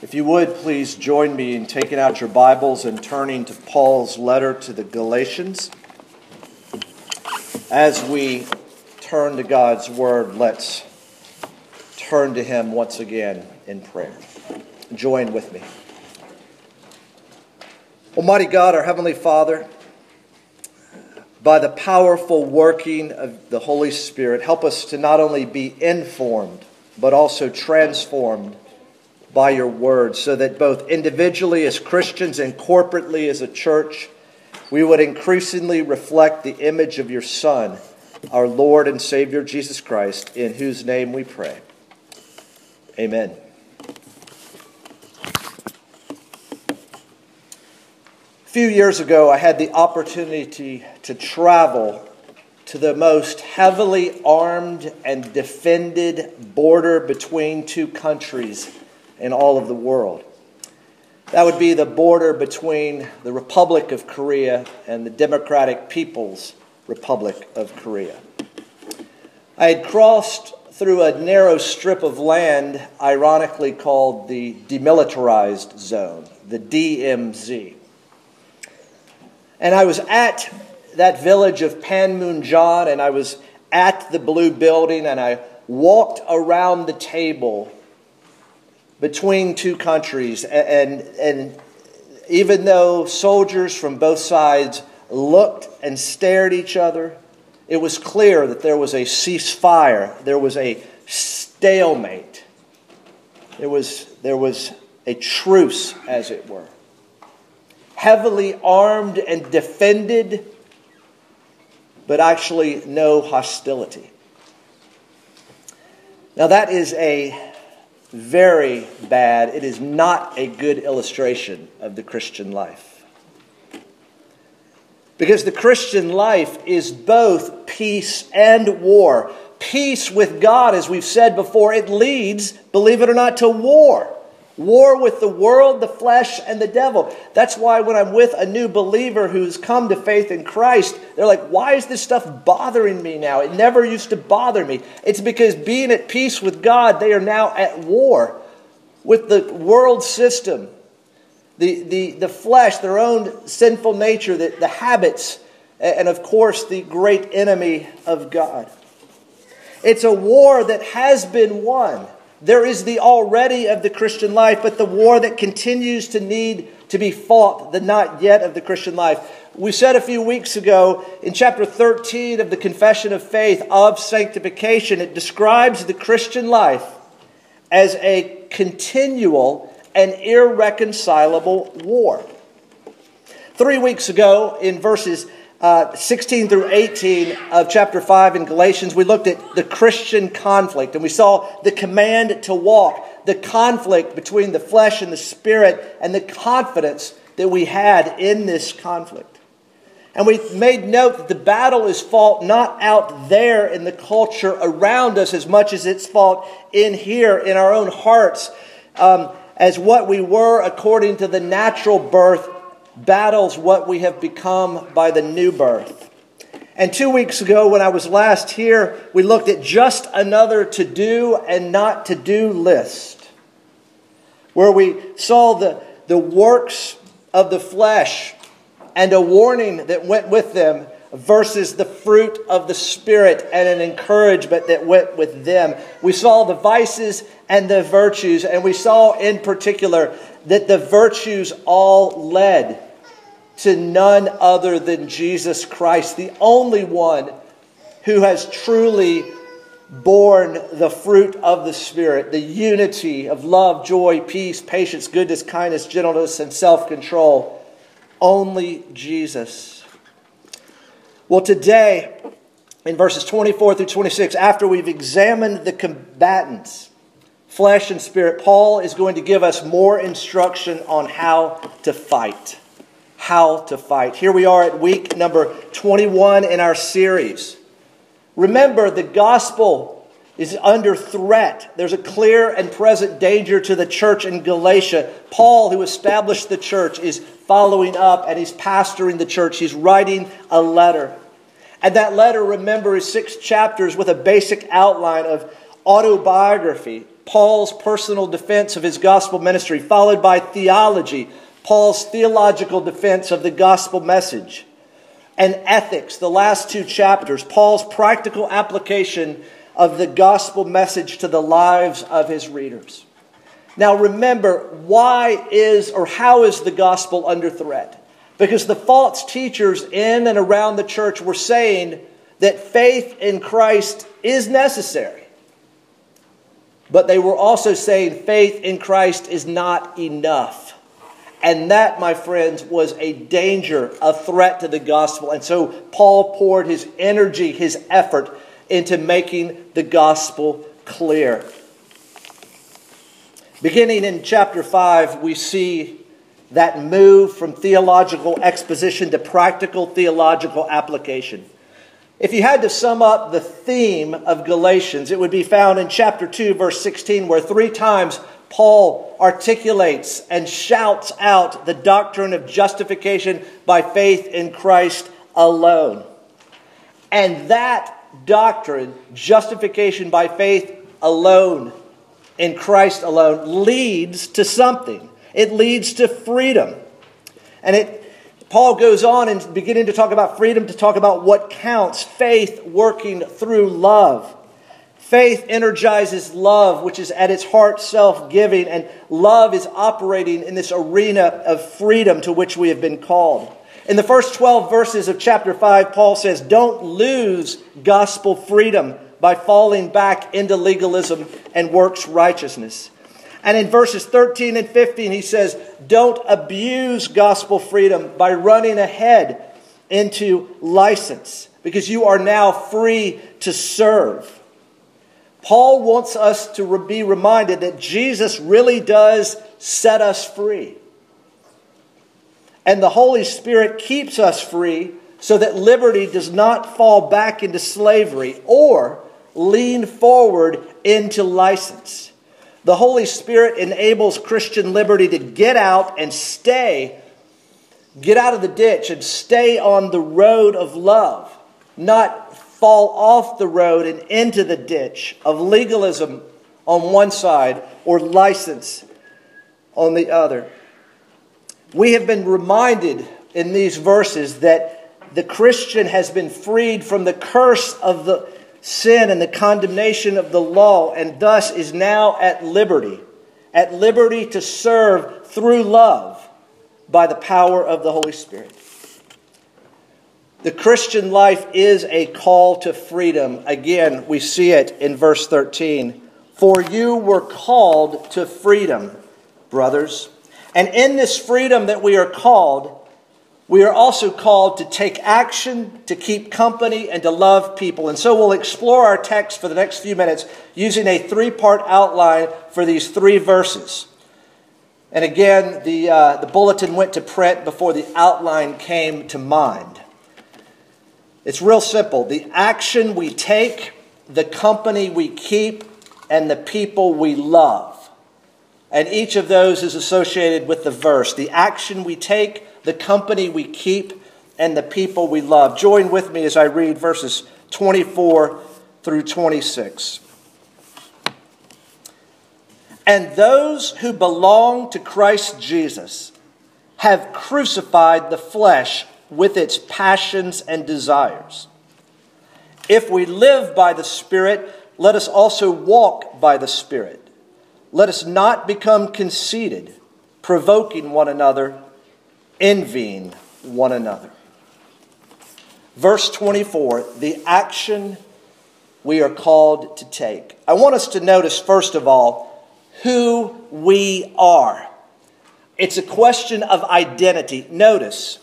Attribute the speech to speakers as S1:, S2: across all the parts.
S1: If you would, please join me in taking out your Bibles and turning to Paul's letter to the Galatians. As we turn to God's Word, let's turn to Him once again in prayer. Join with me. Almighty God, our Heavenly Father, by the powerful working of the Holy Spirit, help us to not only be informed, but also transformed by your word, so that both individually as Christians and corporately as a church, we would increasingly reflect the image of your Son, our Lord and Savior Jesus Christ, in whose name we pray. Amen. A few years ago, I had the opportunity to travel to the most heavily armed and defended border between two countries in all of the world. That would be the border between the Republic of Korea and the Democratic People's Republic of Korea. I had crossed through a narrow strip of land, ironically called the Demilitarized Zone, the DMZ. And I was at that village of Panmunjom, and I was at the blue building, and I walked around the table between two countries. And, and even though soldiers from both sides looked and stared at each other, it was clear that there was a ceasefire, there was a stalemate, there was, there was a truce, as it were. Heavily armed and defended, but actually no hostility. Now, that is a very bad. It is not a good illustration of the Christian life. Because the Christian life is both peace and war. Peace with God, as we've said before, it leads, believe it or not, to war. War with the world, the flesh, and the devil. That's why when I'm with a new believer who's come to faith in Christ, they're like, why is this stuff bothering me now? It never used to bother me. It's because being at peace with God, they are now at war with the world system, the, the, the flesh, their own sinful nature, the, the habits, and of course, the great enemy of God. It's a war that has been won. There is the already of the Christian life, but the war that continues to need to be fought, the not yet of the Christian life. We said a few weeks ago in chapter 13 of the Confession of Faith of Sanctification, it describes the Christian life as a continual and irreconcilable war. Three weeks ago, in verses uh, 16 through 18 of chapter 5 in Galatians, we looked at the Christian conflict and we saw the command to walk, the conflict between the flesh and the spirit, and the confidence that we had in this conflict. And we made note that the battle is fought not out there in the culture around us as much as it's fought in here, in our own hearts, um, as what we were according to the natural birth battles what we have become by the new birth. And two weeks ago, when I was last here, we looked at just another to do and not to do list, where we saw the, the works of the flesh and a warning that went with them versus the fruit of the Spirit and an encouragement that went with them. We saw the vices and the virtues, and we saw in particular that the virtues all led to none other than Jesus Christ, the only one who has truly borne the fruit of the Spirit, the unity of love, joy, peace, patience, goodness, kindness, gentleness, and self control. Only Jesus. Well, today, in verses 24 through 26, after we've examined the combatants, flesh and spirit, Paul is going to give us more instruction on how to fight how to fight. Here we are at week number 21 in our series. Remember, the gospel is under threat. There's a clear and present danger to the church in Galatia. Paul, who established the church, is following up and he's pastoring the church. He's writing a letter. And that letter, remember, is six chapters with a basic outline of autobiography, Paul's personal defense of his gospel ministry, followed by theology, Paul's theological defense of the gospel message, and ethics, the last two chapters, Paul's practical application of the gospel message to the lives of his readers. Now remember, why is or how is the gospel under threat? Because the false teachers in and around the church were saying that faith in Christ is necessary. But they were also saying faith in Christ is not enough. And that, my friends, was a danger, a threat to the gospel. And so Paul poured his energy, his effort into making the gospel clear. Beginning in chapter 5, we see that move from theological exposition to practical theological application. If you had to sum up the theme of Galatians, it would be found in chapter 2, verse 16, where three times Paul articulates and shouts out the doctrine of justification by faith in Christ alone. And that doctrine, justification by faith alone, in Christ alone, leads to something. It leads to freedom. And it Paul goes on and beginning to talk about freedom to talk about what counts, faith working through love. Faith energizes love, which is at its heart self giving, and love is operating in this arena of freedom to which we have been called. In the first 12 verses of chapter 5, Paul says, Don't lose gospel freedom by falling back into legalism and works righteousness. And in verses 13 and 15, he says, Don't abuse gospel freedom by running ahead into license, because you are now free to serve. Paul wants us to be reminded that Jesus really does set us free. And the Holy Spirit keeps us free so that liberty does not fall back into slavery or lean forward into license. The Holy Spirit enables Christian liberty to get out and stay, get out of the ditch and stay on the road of love, not fall off the road and into the ditch of legalism on one side or license on the other. We have been reminded in these verses that the Christian has been freed from the curse of the sin and the condemnation of the law, and thus is now at liberty, at liberty to serve through love by the power of the Holy Spirit. The Christian life is a call to freedom. Again, we see it in verse 13. For you were called to freedom, brothers. And in this freedom that we are called, we are also called to take action, to keep company, and to love people. And so we'll explore our text for the next few minutes using a three part outline for these three verses. And again, the, uh, the bulletin went to print before the outline came to mind. It's real simple. The action we take, the company we keep, and the people we love. And each of those is associated with the verse. The action we take, the company we keep, and the people we love. Join with me as I read verses 24 through 26. And those who belong to Christ Jesus have crucified the flesh with its passions and desires. If we live by the Spirit, let us also walk by the Spirit. Let us not become conceited, provoking one another envying one another. Verse 24, the action we are called to take. I want us to notice, first of all, who we are. It's a question of identity. Notice,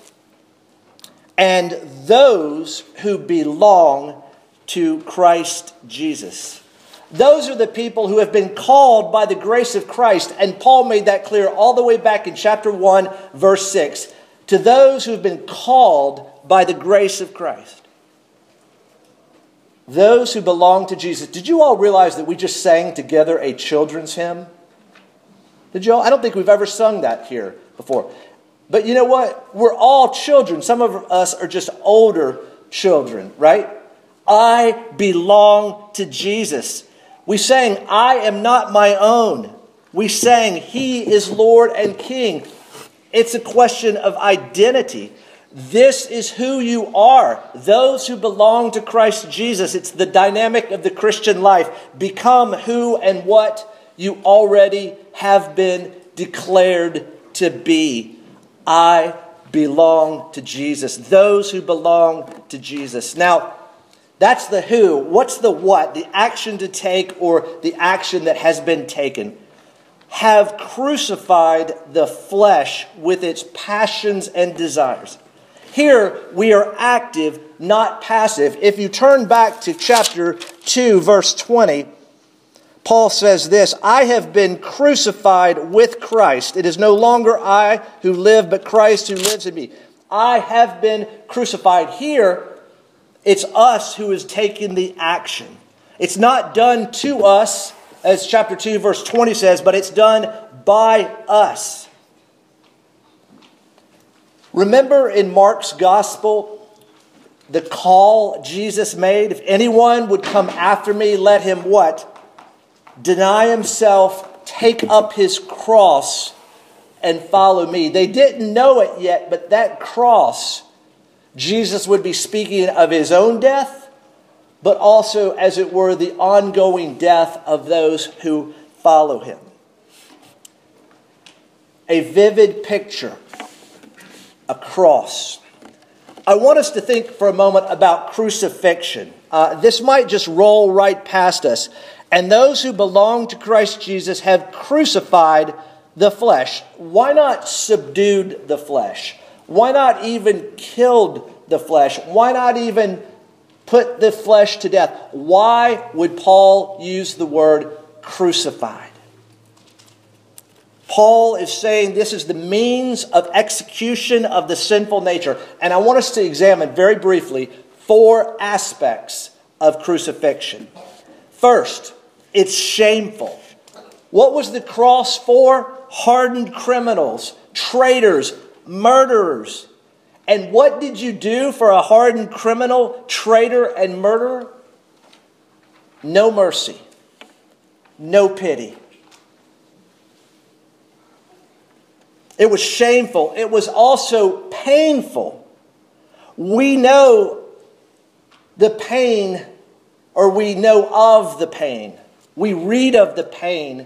S1: and those who belong to Christ Jesus. Those are the people who have been called by the grace of Christ. And Paul made that clear all the way back in chapter 1, verse 6. To those who have been called by the grace of Christ. Those who belong to Jesus. Did you all realize that we just sang together a children's hymn? Did you all? I don't think we've ever sung that here before. But you know what? We're all children. Some of us are just older children, right? I belong to Jesus. We sang, I am not my own. We sang, He is Lord and King. It's a question of identity. This is who you are. Those who belong to Christ Jesus. It's the dynamic of the Christian life. Become who and what you already have been declared to be. I belong to Jesus. Those who belong to Jesus. Now, that's the who. What's the what? The action to take or the action that has been taken. Have crucified the flesh with its passions and desires. Here we are active, not passive. If you turn back to chapter 2, verse 20, Paul says this I have been crucified with Christ. It is no longer I who live, but Christ who lives in me. I have been crucified. Here, it's us who is taking the action. It's not done to us, as chapter 2, verse 20 says, but it's done by us. Remember in Mark's gospel the call Jesus made? If anyone would come after me, let him what? Deny himself, take up his cross, and follow me. They didn't know it yet, but that cross, Jesus would be speaking of his own death, but also, as it were, the ongoing death of those who follow him. A vivid picture a cross. I want us to think for a moment about crucifixion. Uh, this might just roll right past us. And those who belong to Christ Jesus have crucified the flesh. Why not subdued the flesh? Why not even killed the flesh? Why not even put the flesh to death? Why would Paul use the word crucified? Paul is saying this is the means of execution of the sinful nature. And I want us to examine very briefly four aspects of crucifixion. First, it's shameful. What was the cross for? Hardened criminals, traitors, murderers. And what did you do for a hardened criminal, traitor, and murderer? No mercy, no pity. It was shameful. It was also painful. We know the pain, or we know of the pain. We read of the pain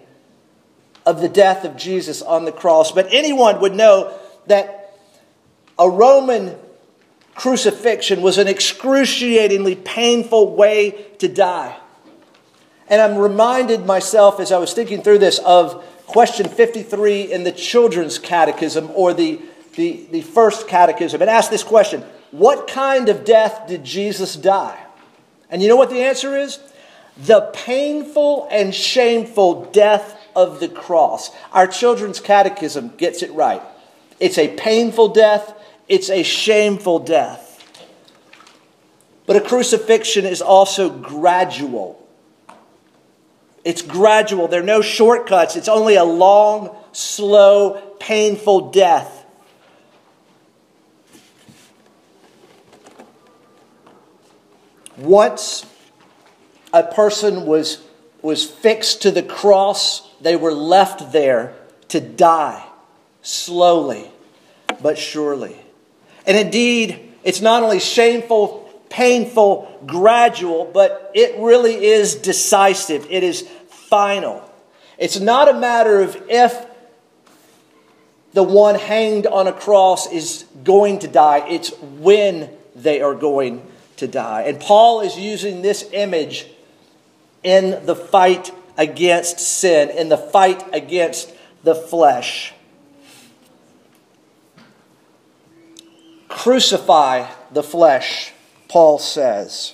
S1: of the death of Jesus on the cross. But anyone would know that a Roman crucifixion was an excruciatingly painful way to die. And I'm reminded myself as I was thinking through this of question 53 in the children's catechism or the, the, the first catechism. It asks this question What kind of death did Jesus die? And you know what the answer is? The painful and shameful death of the cross. Our children's catechism gets it right. It's a painful death, it's a shameful death. But a crucifixion is also gradual. It's gradual. There are no shortcuts. It's only a long, slow, painful death. Once a person was, was fixed to the cross, they were left there to die slowly but surely. And indeed, it's not only shameful painful, gradual, but it really is decisive. It is final. It's not a matter of if the one hanged on a cross is going to die, it's when they are going to die. And Paul is using this image in the fight against sin, in the fight against the flesh. Crucify the flesh Paul says.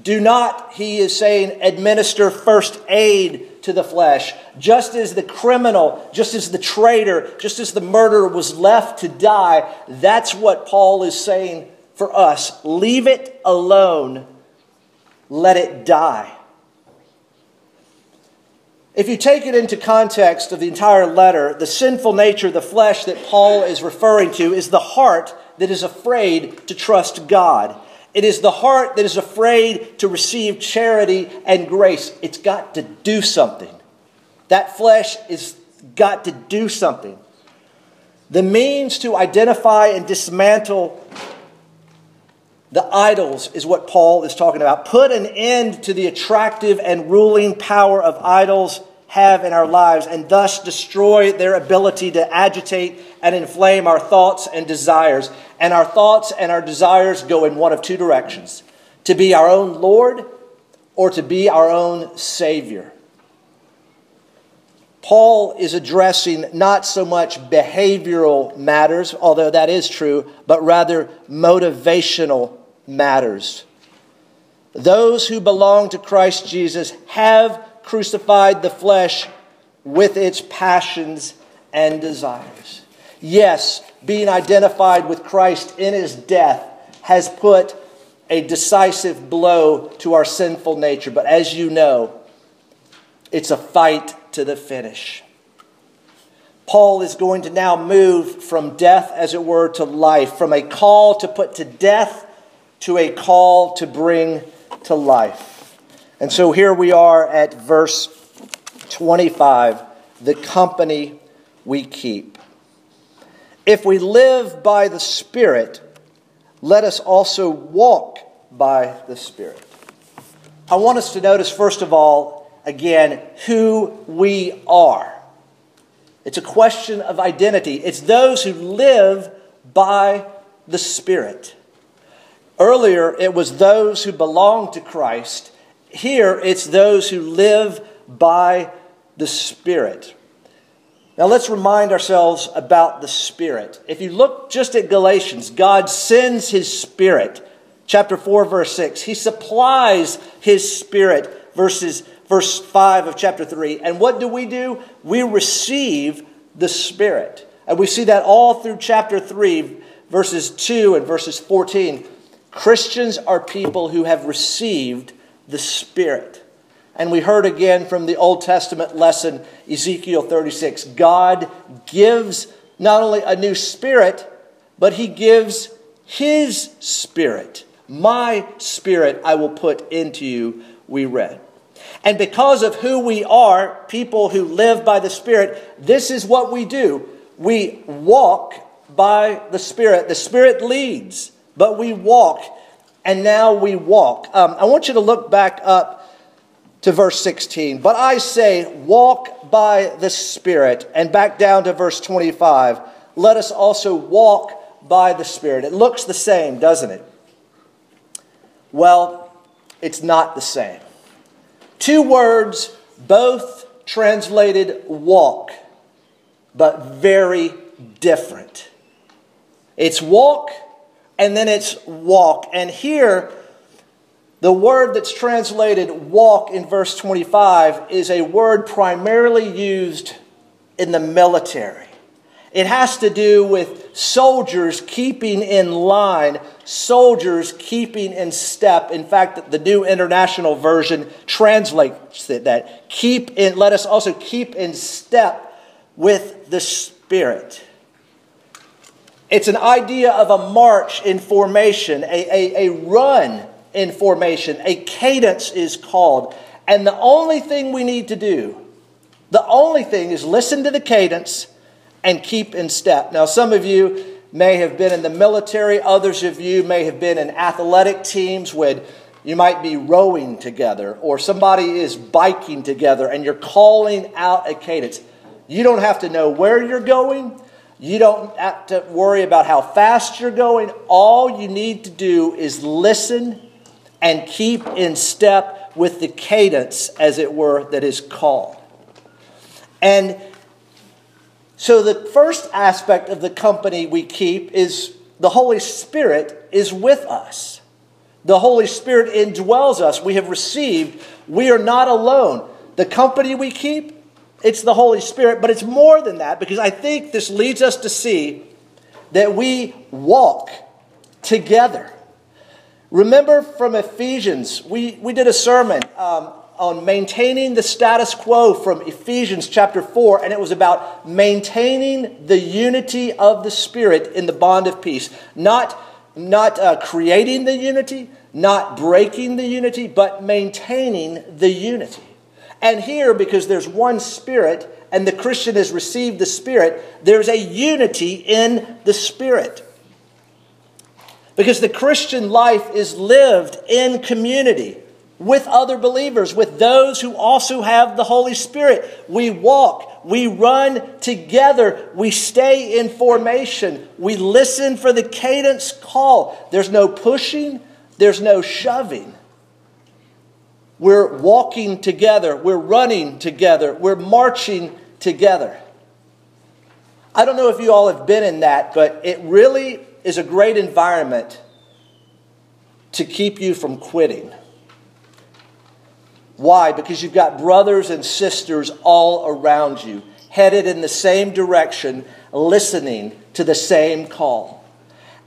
S1: Do not, he is saying, administer first aid to the flesh. Just as the criminal, just as the traitor, just as the murderer was left to die, that's what Paul is saying for us. Leave it alone, let it die. If you take it into context of the entire letter, the sinful nature, of the flesh that Paul is referring to, is the heart that is afraid to trust God. It is the heart that is afraid to receive charity and grace. It's got to do something. That flesh is got to do something. The means to identify and dismantle the idols is what Paul is talking about. Put an end to the attractive and ruling power of idols have in our lives and thus destroy their ability to agitate and inflame our thoughts and desires. And our thoughts and our desires go in one of two directions to be our own Lord or to be our own Savior. Paul is addressing not so much behavioral matters, although that is true, but rather motivational matters. Those who belong to Christ Jesus have crucified the flesh with its passions and desires. Yes, being identified with Christ in his death has put a decisive blow to our sinful nature. But as you know, it's a fight to the finish. Paul is going to now move from death, as it were, to life, from a call to put to death to a call to bring to life. And so here we are at verse 25 the company we keep. If we live by the Spirit, let us also walk by the Spirit. I want us to notice, first of all, again, who we are. It's a question of identity. It's those who live by the Spirit. Earlier, it was those who belong to Christ. Here, it's those who live by the Spirit. Now, let's remind ourselves about the Spirit. If you look just at Galatians, God sends His Spirit. Chapter 4, verse 6. He supplies His Spirit, verses verse 5 of chapter 3. And what do we do? We receive the Spirit. And we see that all through chapter 3, verses 2 and verses 14. Christians are people who have received the Spirit. And we heard again from the Old Testament lesson, Ezekiel 36. God gives not only a new spirit, but He gives His Spirit. My Spirit I will put into you, we read. And because of who we are, people who live by the Spirit, this is what we do. We walk by the Spirit. The Spirit leads, but we walk, and now we walk. Um, I want you to look back up to verse 16. But I say, walk by the Spirit. And back down to verse 25. Let us also walk by the Spirit. It looks the same, doesn't it? Well, it's not the same. Two words, both translated walk, but very different. It's walk and then it's walk. And here, the word that's translated walk in verse 25 is a word primarily used in the military. It has to do with soldiers keeping in line, soldiers keeping in step. In fact, the New International Version translates it that keep in, let us also keep in step with the Spirit. It's an idea of a march in formation, a, a, a run in formation, a cadence is called. And the only thing we need to do, the only thing is listen to the cadence and keep in step. Now, some of you may have been in the military, others of you may have been in athletic teams when you might be rowing together or somebody is biking together and you're calling out a cadence. You don't have to know where you're going. You don't have to worry about how fast you're going. All you need to do is listen and keep in step with the cadence, as it were, that is called. And so, the first aspect of the company we keep is the Holy Spirit is with us. The Holy Spirit indwells us. We have received. We are not alone. The company we keep, it's the Holy Spirit, but it's more than that because I think this leads us to see that we walk together. Remember from Ephesians, we, we did a sermon um, on maintaining the status quo from Ephesians chapter 4, and it was about maintaining the unity of the Spirit in the bond of peace. Not not uh, creating the unity, not breaking the unity, but maintaining the unity. And here, because there's one Spirit and the Christian has received the Spirit, there's a unity in the Spirit. Because the Christian life is lived in community with other believers, with those who also have the Holy Spirit. We walk, we run together, we stay in formation, we listen for the cadence call. There's no pushing, there's no shoving. We're walking together, we're running together, we're marching together. I don't know if you all have been in that, but it really is a great environment to keep you from quitting. Why? Because you've got brothers and sisters all around you, headed in the same direction, listening to the same call.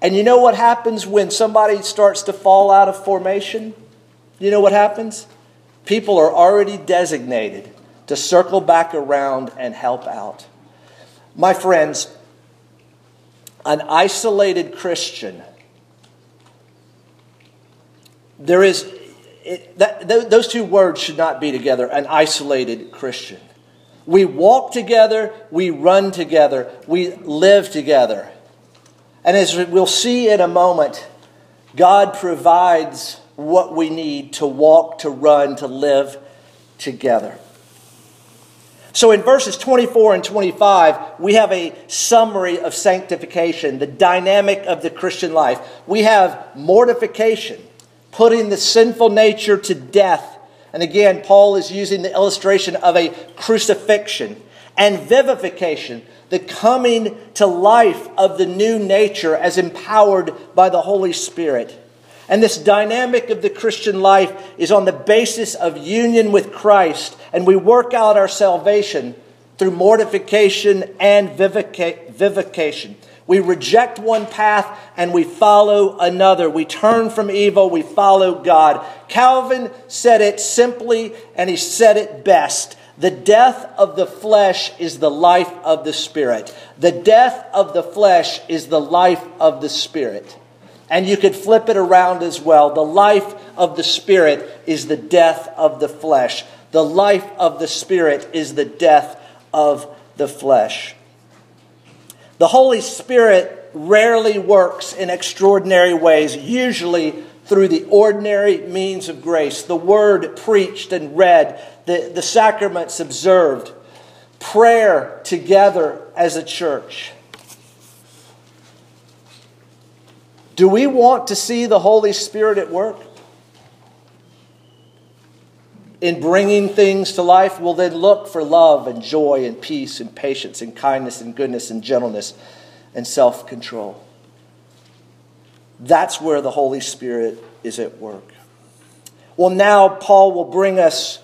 S1: And you know what happens when somebody starts to fall out of formation? You know what happens? People are already designated to circle back around and help out. My friends, an isolated Christian, there is, it, that, those two words should not be together, an isolated Christian. We walk together, we run together, we live together. And as we'll see in a moment, God provides what we need to walk, to run, to live together. So in verses 24 and 25, we have a summary of sanctification, the dynamic of the Christian life. We have mortification, putting the sinful nature to death. And again, Paul is using the illustration of a crucifixion and vivification, the coming to life of the new nature as empowered by the Holy Spirit. And this dynamic of the Christian life is on the basis of union with Christ, and we work out our salvation through mortification and vivification. We reject one path and we follow another. We turn from evil, we follow God. Calvin said it simply, and he said it best. The death of the flesh is the life of the Spirit. The death of the flesh is the life of the Spirit. And you could flip it around as well. The life of the Spirit is the death of the flesh. The life of the Spirit is the death of the flesh. The Holy Spirit rarely works in extraordinary ways, usually through the ordinary means of grace the word preached and read, the, the sacraments observed, prayer together as a church. Do we want to see the Holy Spirit at work? In bringing things to life, we'll then look for love and joy and peace and patience and kindness and goodness and gentleness and self control. That's where the Holy Spirit is at work. Well, now Paul will bring us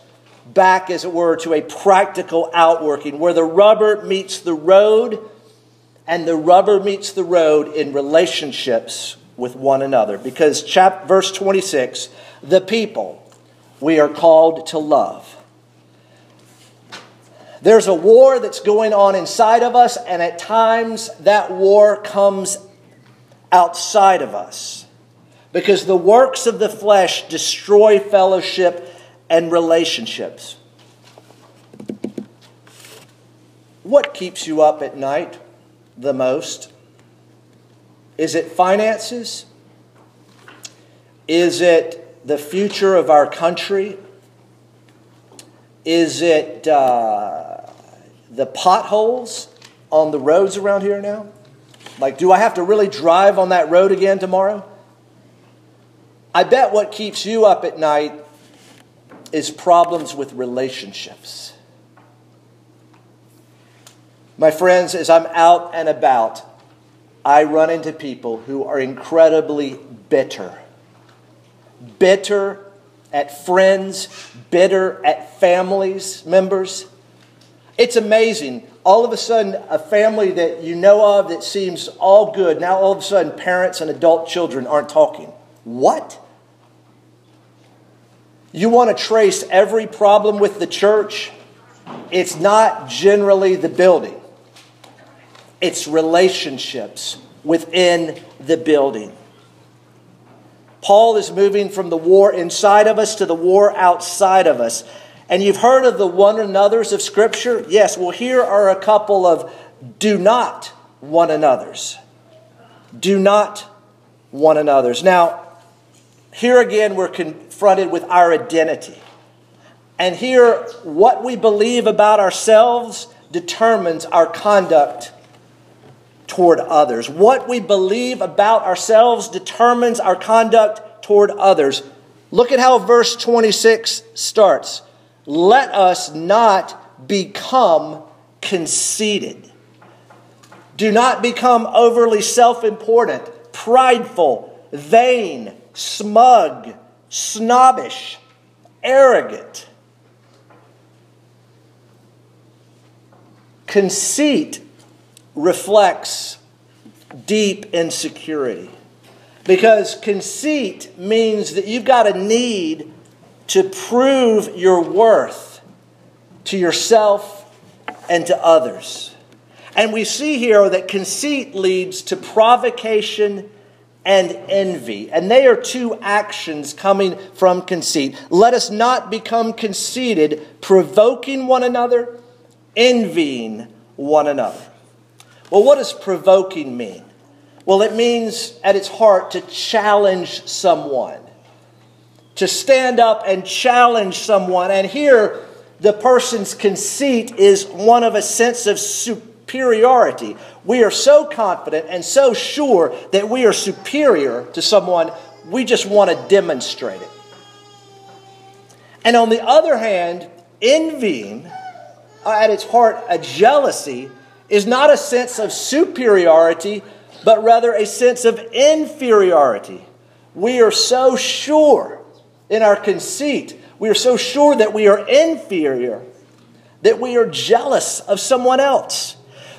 S1: back, as it were, to a practical outworking where the rubber meets the road and the rubber meets the road in relationships with one another. Because chap, verse 26, the people we are called to love. There's a war that's going on inside of us, and at times that war comes outside of us. Because the works of the flesh destroy fellowship and relationships. What keeps you up at night the most? Is it finances? Is it the future of our country? Is it uh, the potholes on the roads around here now? Like, do I have to really drive on that road again tomorrow? I bet what keeps you up at night is problems with relationships. My friends, as I'm out and about, I run into people who are incredibly bitter. Bitter at friends, bitter at families members. It's amazing. All of a sudden, a family that you know of that seems all good, now all of a sudden, parents and adult children aren't talking. What? You want to trace every problem with the church? It's not generally the building it's relationships within the building. Paul is moving from the war inside of us to the war outside of us. And you've heard of the one another's of Scripture? Yes, well, here are a couple of do not one another's. Do not one another's. Now, here again, we're confronted with our identity. And here, what we believe about ourselves determines our conduct toward others. What we believe about ourselves determines our conduct toward others. Look at how verse 26 starts. Let us not become conceited. Do not become overly self important, prideful, vain, smug, snobbish, arrogant. Conceit reflects deep insecurity. Because conceit means that you've got a need to prove your worth to yourself and to others. And we see here that conceit leads to provocation and envy. And they are two actions coming from conceit. Let us not become conceited, provoking one another, envying one another. Well, what does provoking mean? Well, it means at its heart to challenge someone, to stand up and challenge someone. And here, the person's conceit is one of a sense of superiority. We are so confident and so sure that we are superior to someone, we just want to demonstrate it. And on the other hand, envying, uh, at its heart, a jealousy, is not a sense of superiority, but rather a sense of inferiority. We are so sure in our conceit, we are so sure that we are inferior, that we are jealous of someone else.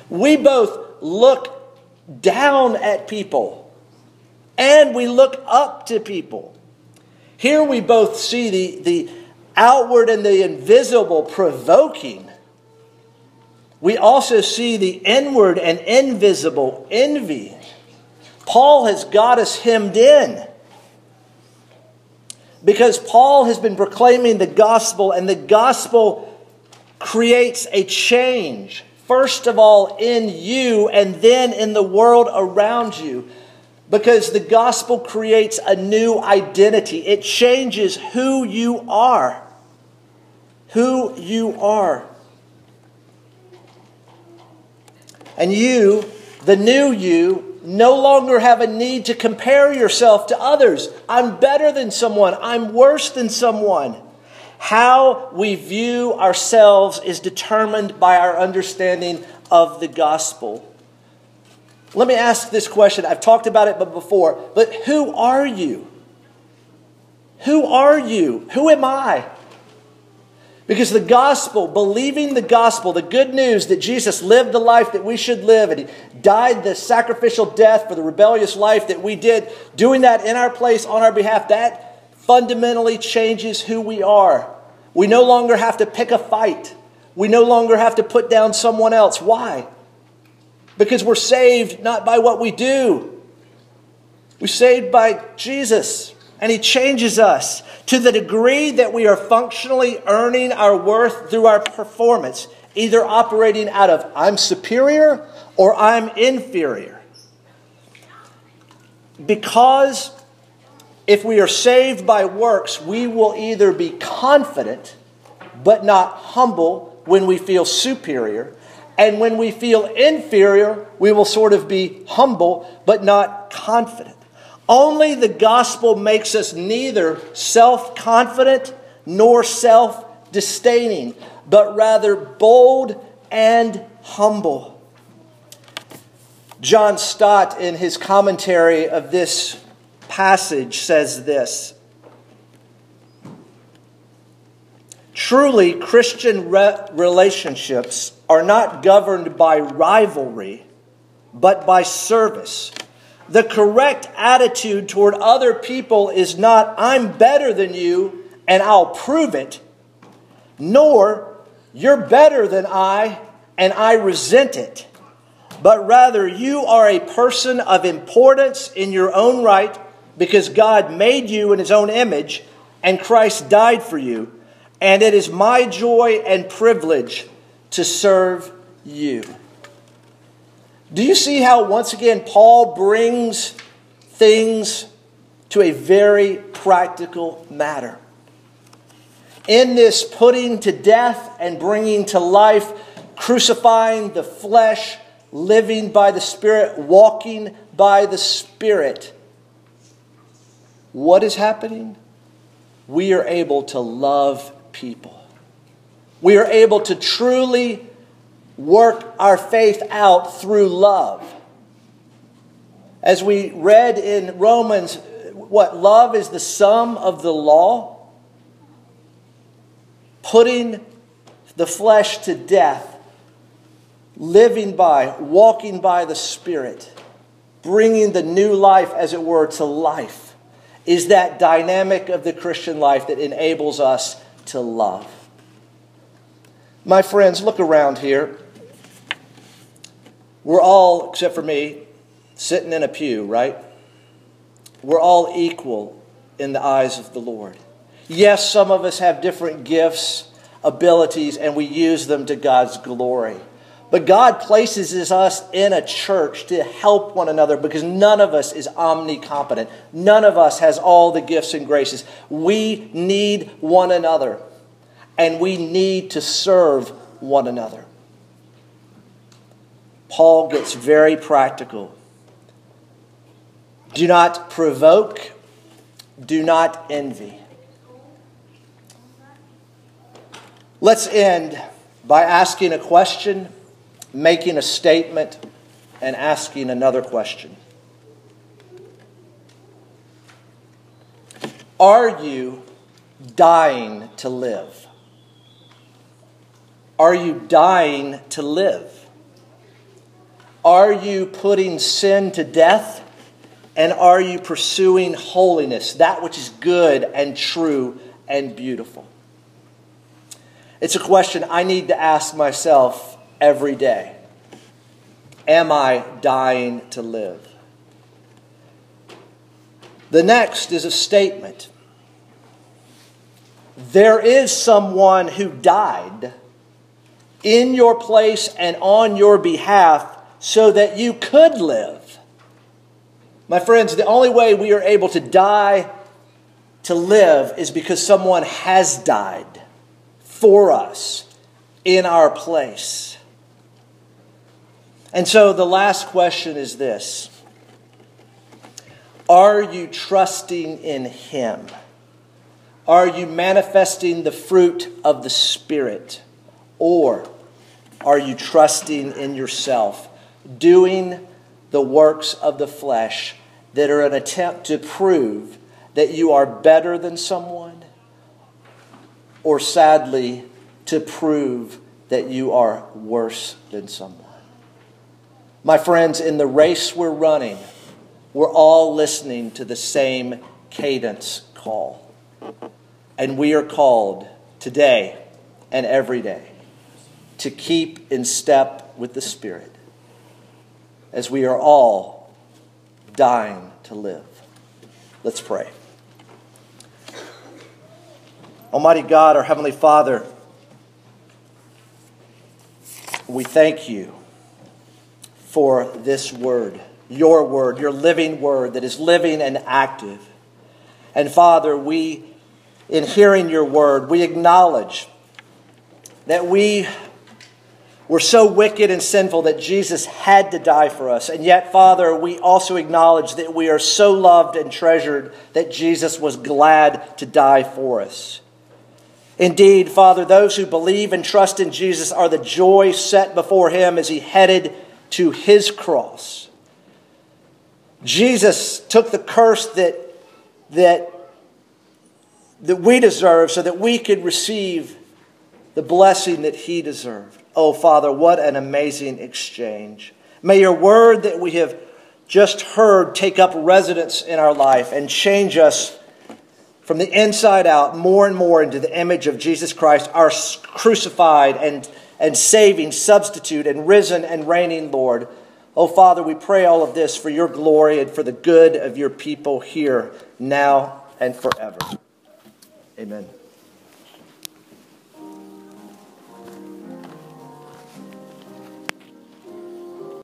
S1: We both look down at people and we look up to people. Here we both see the, the outward and the invisible provoking we also see the inward and invisible envy. Paul has got us hemmed in because Paul has been proclaiming the gospel, and the gospel creates a change, first of all in you, and then in the world around you. Because the gospel creates a new identity, it changes who you are. Who you are. And you, the new you, no longer have a need to compare yourself to others. I'm better than someone, I'm worse than someone. How we view ourselves is determined by our understanding of the gospel. Let me ask this question. I've talked about it before, but who are you? Who are you? Who am I? Because the gospel, believing the gospel, the good news that Jesus lived the life that we should live and he died the sacrificial death for the rebellious life that we did, doing that in our place on our behalf, that fundamentally changes who we are. We no longer have to pick a fight. We no longer have to put down someone else. Why? Because we're saved not by what we do. We're saved by Jesus and He changes us to the degree that we are functionally earning our worth through our performance, either operating out of I'm superior or I'm inferior. Because if we are saved by works, we will either be confident but not humble when we feel superior. And when we feel inferior, we will sort of be humble but not confident. Only the gospel makes us neither self confident nor self disdaining, but rather bold and humble. John Stott, in his commentary of this passage, says this Truly, Christian re- relationships are not governed by rivalry, but by service the correct attitude toward other people is not, I'm better than you and I'll prove it, nor, you're better than I and I resent it, but rather, you are a person of importance in your own right, because God made you in his own image and Christ died for you. And it is my joy and privilege to serve you. Do you see how, once again, Paul brings things to a very practical matter? In this putting to death and bringing to life, crucifying the flesh, living by the Spirit, walking by the Spirit, what is happening? We are able to love people. We are able to truly work our faith out through love. As we read in Romans, what love is the sum of the law, putting the flesh to death, living by, walking by the Spirit, bringing the new life, as it were, to life, is that dynamic of the Christian life that enables us to love. My friends, look around here. We're all, except for me, sitting in a pew, right? We're all equal in the eyes of the Lord. Yes, some of us have different gifts, abilities, and we use them to God's glory. But God places us in a church to help one another because none of us is omnicompetent. None of us has all the gifts and graces. We need one another, and we need to serve one another. Paul gets very practical. Do not provoke, do not envy. Let's end by asking a question, making a statement, and asking another question. Are you dying to live? Are you dying to live? Are you putting sin to death? And are you pursuing holiness, that which is good and true and beautiful? It's a question I need to ask myself every day. Am I dying to live? The next is a statement. There is someone who died in your place and on your behalf so that you could live. My friends, the only way we are able to die to live is because someone has died for us in our place. And so the last question is this Are you trusting in Him? Are you manifesting the fruit of the Spirit? Or are you trusting in yourself? doing the works of the flesh that are an attempt to prove that you are better than someone, or sadly, to prove that you are worse than someone. My friends, in the race we're running, we're all listening to the same cadence call. And we are called today and every day to keep in step with the Spirit as we are all dying to live. Let's pray. Almighty God, our Heavenly Father, we thank you for this word, your word, your living word that is living and active. And Father, we, in hearing your word, we acknowledge that we we're so wicked and sinful that Jesus had to die for us. And yet, Father, we also acknowledge that we are so loved and treasured that Jesus was glad to die for us. Indeed, Father, those who believe and trust in Jesus are the joy set before him as he headed to his cross. Jesus took the curse that, that, that we deserve so that we could receive the blessing that he deserved. Oh, Father, what an amazing exchange. May your word that we have just heard take up residence in our life and change us from the inside out more and more into the image of Jesus Christ, our crucified and, and saving substitute and risen and reigning Lord. Oh, Father, we pray all of this for your glory and for the good of your people here, now and forever. Amen.